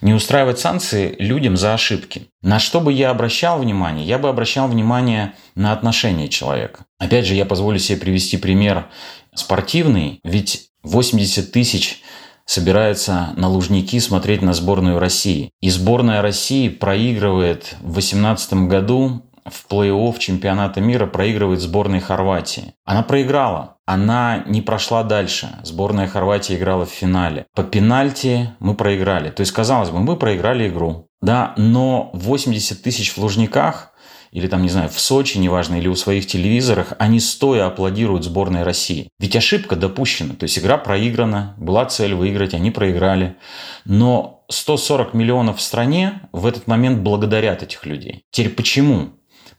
C: не устраивать санкции людям за ошибки. На что бы я обращал внимание? Я бы обращал внимание на отношение человека. Опять же, я позволю себе привести пример спортивный, ведь 80 тысяч собирается на Лужники смотреть на сборную России. И сборная России проигрывает в 2018 году в плей-офф чемпионата мира проигрывает сборной Хорватии. Она проиграла. Она не прошла дальше. Сборная Хорватии играла в финале. По пенальти мы проиграли. То есть, казалось бы, мы проиграли игру. Да, но 80 тысяч в Лужниках или там, не знаю, в Сочи, неважно, или у своих телевизорах, они стоя аплодируют сборной России. Ведь ошибка допущена, то есть игра проиграна, была цель выиграть, они проиграли. Но 140 миллионов в стране в этот момент благодарят этих людей. Теперь почему?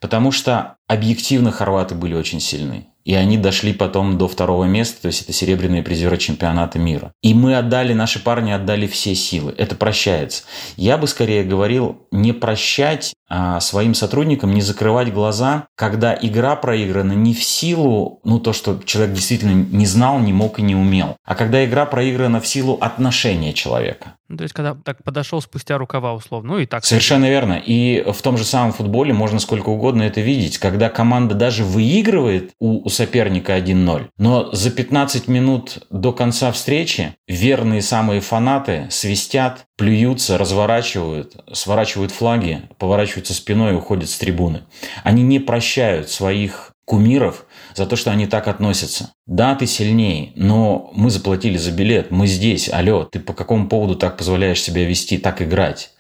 C: Потому что объективно хорваты были очень сильны. И они дошли потом до второго места, то есть это серебряные призеры чемпионата мира. И мы отдали, наши парни отдали все силы. Это прощается. Я бы скорее говорил не прощать своим сотрудникам, не закрывать глаза, когда игра проиграна не в силу, ну то, что человек действительно не знал, не мог и не умел, а когда игра проиграна в силу отношения человека.
A: Ну, то есть, когда так подошел спустя рукава, условно, ну и так.
C: Совершенно верно. И в том же самом футболе можно сколько угодно это видеть, когда команда даже выигрывает у, у соперника 1-0, но за 15 минут до конца встречи верные самые фанаты свистят, плюются, разворачивают, сворачивают флаги, поворачиваются спиной и уходят с трибуны. Они не прощают своих кумиров за то, что они так относятся. Да, ты сильнее, но мы заплатили за билет, мы здесь, алло, ты по какому поводу так позволяешь себя вести, так играть?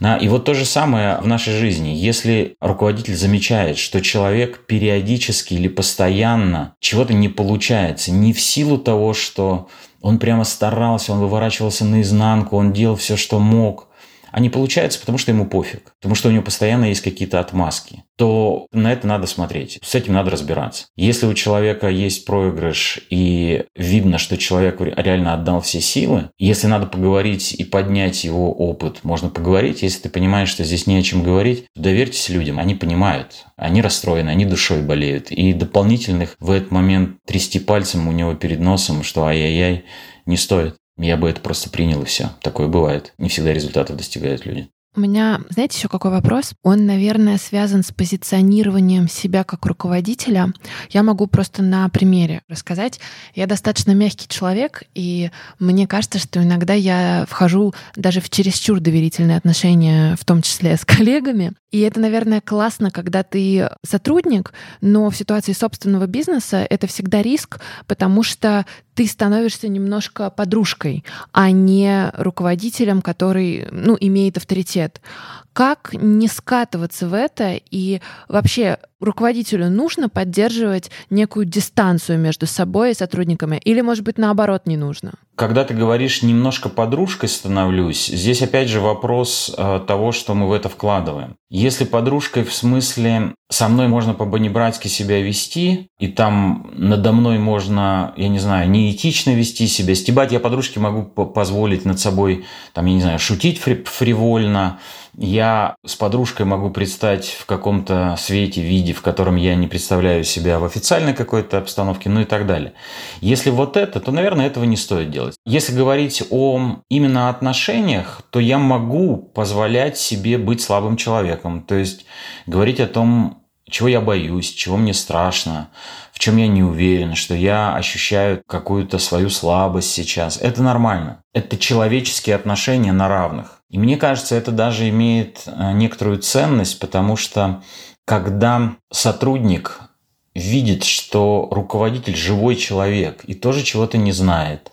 C: Да, и вот то же самое в нашей жизни. Если руководитель замечает, что человек периодически или постоянно чего-то не получается, не в силу того, что Он прямо старался, он выворачивался наизнанку, он делал все, что мог а не получается, потому что ему пофиг, потому что у него постоянно есть какие-то отмазки, то на это надо смотреть, с этим надо разбираться. Если у человека есть проигрыш и видно, что человек реально отдал все силы, если надо поговорить и поднять его опыт, можно поговорить. Если ты понимаешь, что здесь не о чем говорить, то доверьтесь людям, они понимают, они расстроены, они душой болеют. И дополнительных в этот момент трясти пальцем у него перед носом, что ай-яй-яй, не стоит. Я бы это просто принял и все. Такое бывает. Не всегда результаты достигают люди.
B: У меня, знаете, еще какой вопрос? Он, наверное, связан с позиционированием себя как руководителя. Я могу просто на примере рассказать. Я достаточно мягкий человек, и мне кажется, что иногда я вхожу даже в чересчур доверительные отношения, в том числе с коллегами. И это, наверное, классно, когда ты сотрудник, но в ситуации собственного бизнеса это всегда риск, потому что ты становишься немножко подружкой, а не руководителем, который ну, имеет авторитет. Как не скатываться в это и вообще руководителю нужно поддерживать некую дистанцию между собой и сотрудниками или, может быть, наоборот, не нужно?
C: Когда ты говоришь «немножко подружкой становлюсь», здесь опять же вопрос э, того, что мы в это вкладываем. Если подружкой в смысле со мной можно по-бонебратски себя вести, и там надо мной можно, я не знаю, неэтично вести себя, стебать я подружке могу позволить над собой, там, я не знаю, шутить фривольно, я с подружкой могу предстать в каком-то свете, виде, в котором я не представляю себя в официальной какой-то обстановке, ну и так далее. Если вот это, то, наверное, этого не стоит делать. Если говорить о именно отношениях, то я могу позволять себе быть слабым человеком. То есть говорить о том, чего я боюсь, чего мне страшно, в чем я не уверен, что я ощущаю какую-то свою слабость сейчас. Это нормально. Это человеческие отношения на равных. И мне кажется, это даже имеет э, некоторую ценность, потому что когда сотрудник видит, что руководитель живой человек и тоже чего-то не знает,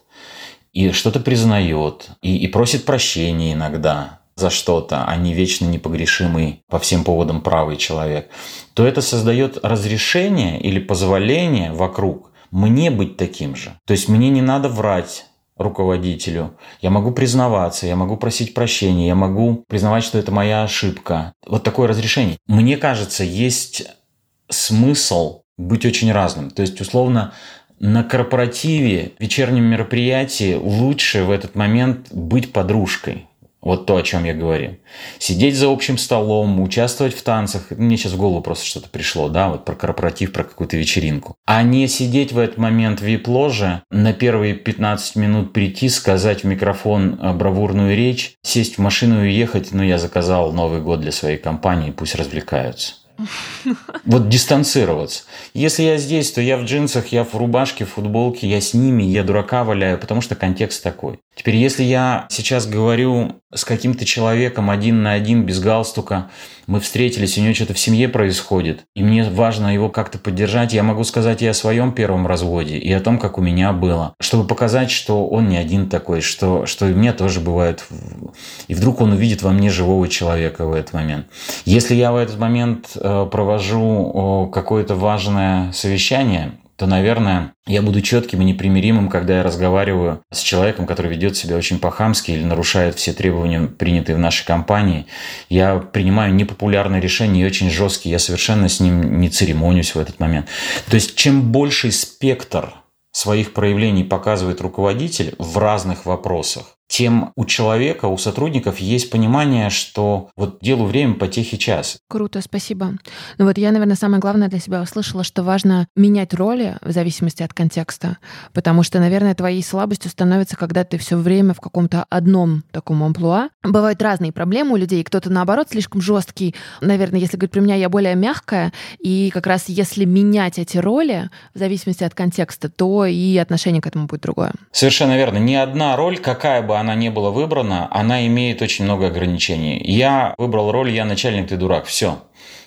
C: и что-то признает, и, и просит прощения иногда за что-то, а не вечно непогрешимый по всем поводам правый человек, то это создает разрешение или позволение вокруг мне быть таким же. То есть мне не надо врать, руководителю. Я могу признаваться, я могу просить прощения, я могу признавать, что это моя ошибка. Вот такое разрешение. Мне кажется, есть смысл быть очень разным. То есть, условно, на корпоративе, вечернем мероприятии лучше в этот момент быть подружкой. Вот то, о чем я говорю. Сидеть за общим столом, участвовать в танцах. Мне сейчас в голову просто что-то пришло, да, вот про корпоратив, про какую-то вечеринку. А не сидеть в этот момент в вип-ложе, на первые 15 минут прийти, сказать в микрофон э, бравурную речь, сесть в машину и уехать. Ну, я заказал Новый год для своей компании, пусть развлекаются. Вот дистанцироваться. Если я здесь, то я в джинсах, я в рубашке, в футболке, я с ними, я дурака валяю, потому что контекст такой. Теперь, если я сейчас говорю с каким-то человеком один на один, без галстука, мы встретились, у него что-то в семье происходит, и мне важно его как-то поддержать, я могу сказать и о своем первом разводе, и о том, как у меня было, чтобы показать, что он не один такой, что, что у меня тоже бывает, и вдруг он увидит во мне живого человека в этот момент. Если я в этот момент э, провожу какое-то важное совещание, то, наверное, я буду четким и непримиримым, когда я разговариваю с человеком, который ведет себя очень по-хамски или нарушает все требования, принятые в нашей компании. Я принимаю непопулярные решения и очень жесткие. Я совершенно с ним не церемонюсь в этот момент. То есть, чем больший спектр своих проявлений показывает руководитель в разных вопросах, тем у человека, у сотрудников есть понимание, что вот делу время, потехи час.
B: Круто, спасибо. Ну вот я, наверное, самое главное для себя услышала, что важно менять роли в зависимости от контекста, потому что, наверное, твоей слабостью становится, когда ты все время в каком-то одном таком амплуа. Бывают разные проблемы у людей, кто-то, наоборот, слишком жесткий. Наверное, если говорить про меня, я более мягкая, и как раз если менять эти роли в зависимости от контекста, то и отношение к этому будет другое.
C: Совершенно верно. Ни одна роль, какая бы она не была выбрана, она имеет очень много ограничений. Я выбрал роль «я начальник, ты дурак». Все.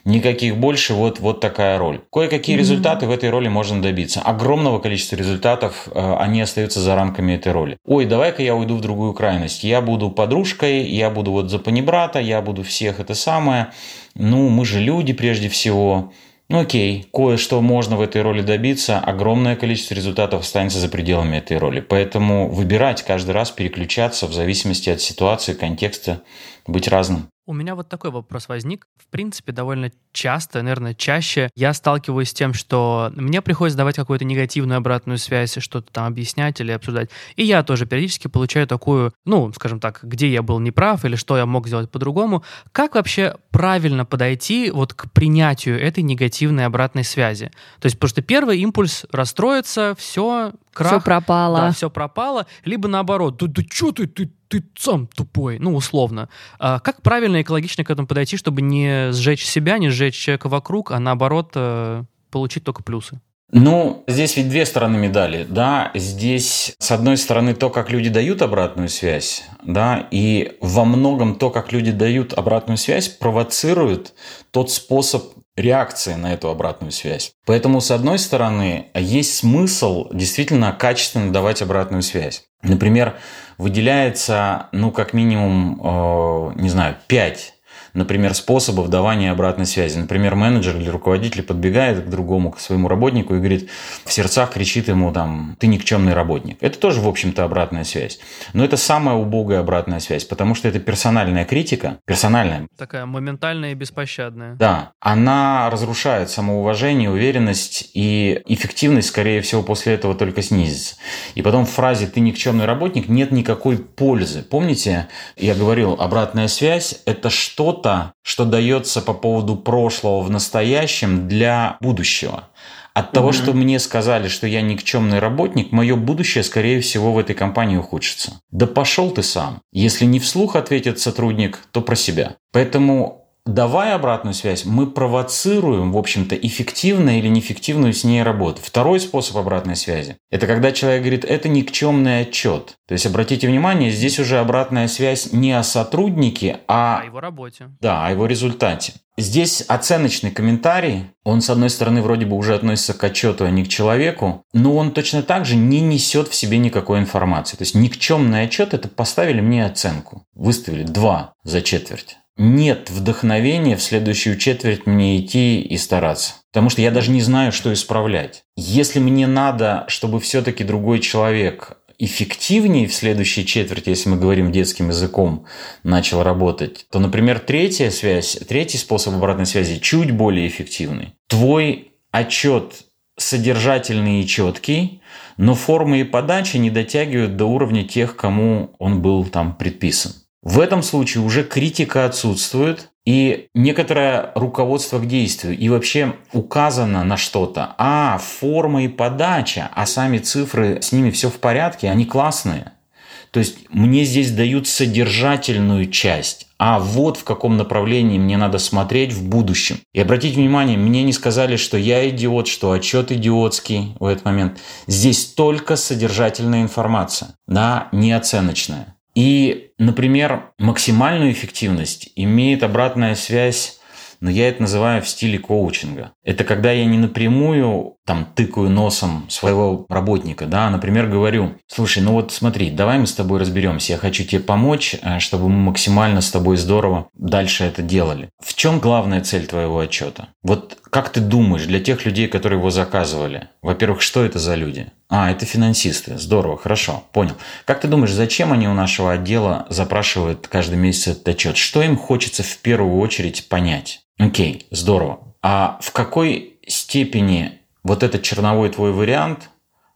C: Никаких больше, вот, вот такая роль. Кое-какие mm-hmm. результаты в этой роли можно добиться. Огромного количества результатов, э, они остаются за рамками этой роли. Ой, давай-ка я уйду в другую крайность. Я буду подружкой, я буду вот за панибрата, я буду всех это самое. Ну, мы же люди прежде всего. Ну окей, кое-что можно в этой роли добиться, огромное количество результатов останется за пределами этой роли. Поэтому выбирать каждый раз, переключаться в зависимости от ситуации, контекста, быть разным.
A: У меня вот такой вопрос возник. В принципе, довольно часто, наверное, чаще я сталкиваюсь с тем, что мне приходится давать какую-то негативную обратную связь, что-то там объяснять или обсуждать. И я тоже периодически получаю такую, ну, скажем так, где я был неправ или что я мог сделать по-другому. Как вообще правильно подойти вот к принятию этой негативной обратной связи? То есть, что первый импульс расстроиться, все, крах.
B: Все пропало.
A: Да, все пропало. Либо наоборот, да, да что ты, ты, ты сам тупой, ну, условно. А как правильно и экологично к этому подойти, чтобы не сжечь себя, не сжечь человека вокруг, а наоборот э, получить только плюсы?
C: Ну, здесь ведь две стороны медали, да. Здесь, с одной стороны, то, как люди дают обратную связь, да, и во многом то, как люди дают обратную связь, провоцирует тот способ реакции на эту обратную связь. Поэтому, с одной стороны, есть смысл действительно качественно давать обратную связь. Например, выделяется, ну, как минимум, э, не знаю, 5 например, способов давания обратной связи. Например, менеджер или руководитель подбегает к другому, к своему работнику и говорит, в сердцах кричит ему там, ты никчемный работник. Это тоже, в общем-то, обратная связь. Но это самая убогая обратная связь, потому что это персональная критика, персональная.
A: Такая моментальная и беспощадная.
C: Да, она разрушает самоуважение, уверенность и эффективность, скорее всего, после этого только снизится. И потом в фразе «ты никчемный работник» нет никакой пользы. Помните, я говорил, обратная связь – это что-то, что-то, что дается по поводу прошлого в настоящем для будущего. От того, угу. что мне сказали, что я никчемный работник, мое будущее, скорее всего, в этой компании ухудшится. Да пошел ты сам. Если не вслух ответит сотрудник, то про себя. Поэтому давая обратную связь, мы провоцируем, в общем-то, эффективную или неэффективную с ней работу. Второй способ обратной связи – это когда человек говорит, это никчемный отчет. То есть, обратите внимание, здесь уже обратная связь не о сотруднике, а...
A: О его работе.
C: Да, о его результате. Здесь оценочный комментарий, он, с одной стороны, вроде бы уже относится к отчету, а не к человеку, но он точно так же не несет в себе никакой информации. То есть никчемный отчет – это поставили мне оценку, выставили 2 за четверть нет вдохновения в следующую четверть мне идти и стараться. Потому что я даже не знаю, что исправлять. Если мне надо, чтобы все-таки другой человек эффективнее в следующей четверти, если мы говорим детским языком, начал работать, то, например, третья связь, третий способ обратной связи чуть более эффективный. Твой отчет содержательный и четкий, но формы и подача не дотягивают до уровня тех, кому он был там предписан. В этом случае уже критика отсутствует, и некоторое руководство к действию, и вообще указано на что-то. А, форма и подача, а сами цифры, с ними все в порядке, они классные. То есть мне здесь дают содержательную часть, а вот в каком направлении мне надо смотреть в будущем. И обратите внимание, мне не сказали, что я идиот, что отчет идиотский в этот момент. Здесь только содержательная информация, да, не оценочная. И, например, максимальную эффективность имеет обратная связь но я это называю в стиле коучинга. Это когда я не напрямую там тыкаю носом своего работника, да, например, говорю, слушай, ну вот смотри, давай мы с тобой разберемся, я хочу тебе помочь, э, чтобы мы максимально с тобой здорово дальше это делали. В чем главная цель твоего отчета? Вот как ты думаешь, для тех людей, которые его заказывали, во-первых, что это за люди? А, это финансисты. Здорово, хорошо, понял. Как ты думаешь, зачем они у нашего отдела запрашивают каждый месяц этот отчет? Что им хочется в первую очередь понять? Окей, здорово. А в какой степени вот этот черновой твой вариант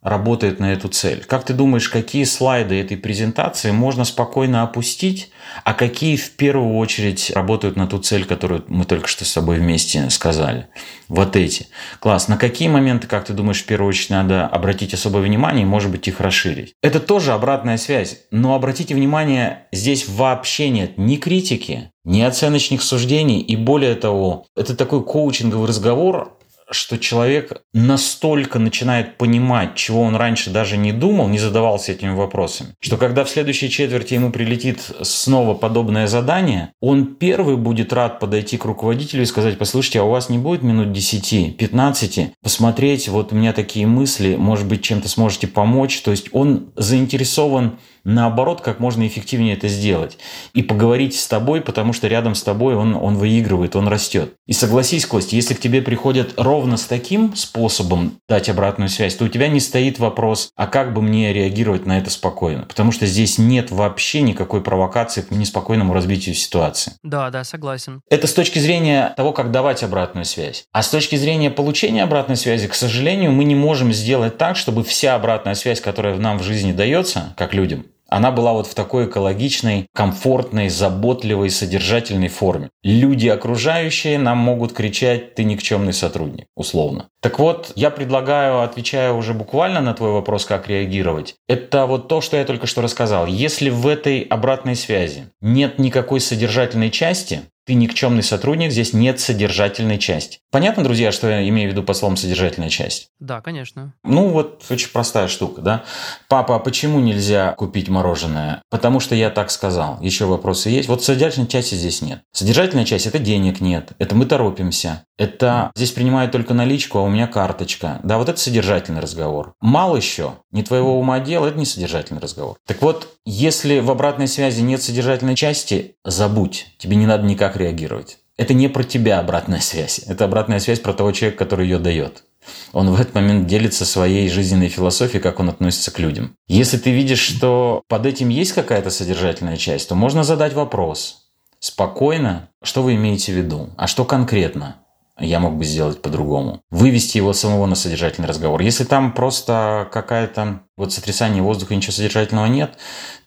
C: работает на эту цель. Как ты думаешь, какие слайды этой презентации можно спокойно опустить, а какие в первую очередь работают на ту цель, которую мы только что с тобой вместе сказали? Вот эти. Класс. На какие моменты, как ты думаешь, в первую очередь надо обратить особое внимание и, может быть, их расширить? Это тоже обратная связь. Но обратите внимание, здесь вообще нет ни критики, ни оценочных суждений. И более того, это такой коучинговый разговор, что человек настолько начинает понимать, чего он раньше даже не думал, не задавался этими вопросами, что когда в следующей четверти ему прилетит снова подобное задание, он первый будет рад подойти к руководителю и сказать, послушайте, а у вас не будет минут 10, 15, посмотреть, вот у меня такие мысли, может быть, чем-то сможете помочь. То есть он заинтересован наоборот, как можно эффективнее это сделать. И поговорить с тобой, потому что рядом с тобой он, он выигрывает, он растет. И согласись, Костя, если к тебе приходят ровно с таким способом дать обратную связь, то у тебя не стоит вопрос, а как бы мне реагировать на это спокойно? Потому что здесь нет вообще никакой провокации к неспокойному разбитию ситуации.
A: Да, да, согласен.
C: Это с точки зрения того, как давать обратную связь. А с точки зрения получения обратной связи, к сожалению, мы не можем сделать так, чтобы вся обратная связь, которая нам в жизни дается, как людям, она была вот в такой экологичной, комфортной, заботливой, содержательной форме. Люди окружающие нам могут кричать «ты никчемный сотрудник», условно. Так вот, я предлагаю, отвечая уже буквально на твой вопрос, как реагировать, это вот то, что я только что рассказал. Если в этой обратной связи нет никакой содержательной части, ты никчемный сотрудник, здесь нет содержательной части. Понятно, друзья, что я имею в виду по словам содержательная часть?
A: Да, конечно.
C: Ну, вот очень простая штука, да. Папа, а почему нельзя купить мороженое? Потому что я так сказал. Еще вопросы есть. Вот содержательной части здесь нет. Содержательная часть – это денег нет, это мы торопимся, это здесь принимают только наличку, а у меня карточка. Да, вот это содержательный разговор. Мало еще, не твоего ума дело, это не содержательный разговор. Так вот, если в обратной связи нет содержательной части, забудь, тебе не надо никак реагировать. Это не про тебя обратная связь, это обратная связь про того человека, который ее дает. Он в этот момент делится своей жизненной философией, как он относится к людям. Если ты видишь, что под этим есть какая-то содержательная часть, то можно задать вопрос. Спокойно, что вы имеете в виду? А что конкретно? Я мог бы сделать по-другому. Вывести его самого на содержательный разговор. Если там просто какая-то вот сотрясание воздуха, ничего содержательного нет,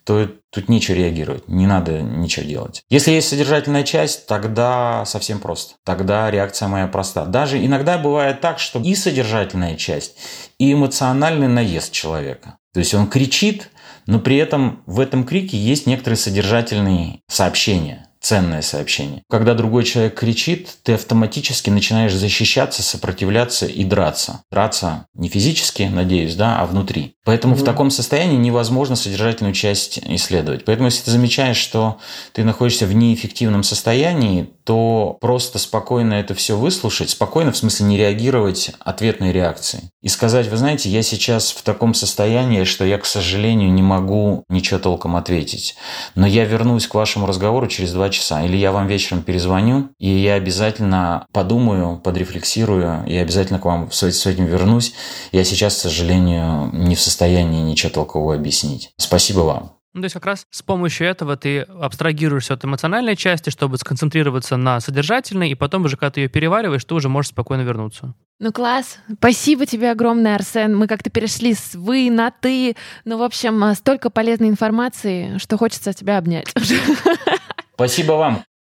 C: то тут нечего реагировать, не надо ничего делать. Если есть содержательная часть, тогда совсем просто. Тогда реакция моя проста. Даже иногда бывает так, что и содержательная часть, и эмоциональный наезд человека. То есть он кричит, но при этом в этом крике есть некоторые содержательные сообщения ценное сообщение. Когда другой человек кричит, ты автоматически начинаешь защищаться, сопротивляться и драться. Драться не физически, надеюсь, да, а внутри. Поэтому mm-hmm. в таком состоянии невозможно содержательную часть исследовать. Поэтому если ты замечаешь, что ты находишься в неэффективном состоянии, то просто спокойно это все выслушать, спокойно в смысле не реагировать ответной реакцией. И сказать, вы знаете, я сейчас в таком состоянии, что я, к сожалению, не могу ничего толком ответить. Но я вернусь к вашему разговору через два часа. Или я вам вечером перезвоню, и я обязательно подумаю, подрефлексирую, и обязательно к вам с этим вернусь. Я сейчас, к сожалению, не в состоянии ничего толкового объяснить. Спасибо вам.
A: Ну, то есть как раз с помощью этого ты абстрагируешься от эмоциональной части, чтобы сконцентрироваться на содержательной, и потом уже, когда ты ее перевариваешь, ты уже можешь спокойно вернуться.
B: Ну класс. Спасибо тебе огромное, Арсен. Мы как-то перешли с вы на ты. Ну, в общем, столько полезной информации, что хочется тебя обнять.
C: Спасибо вам.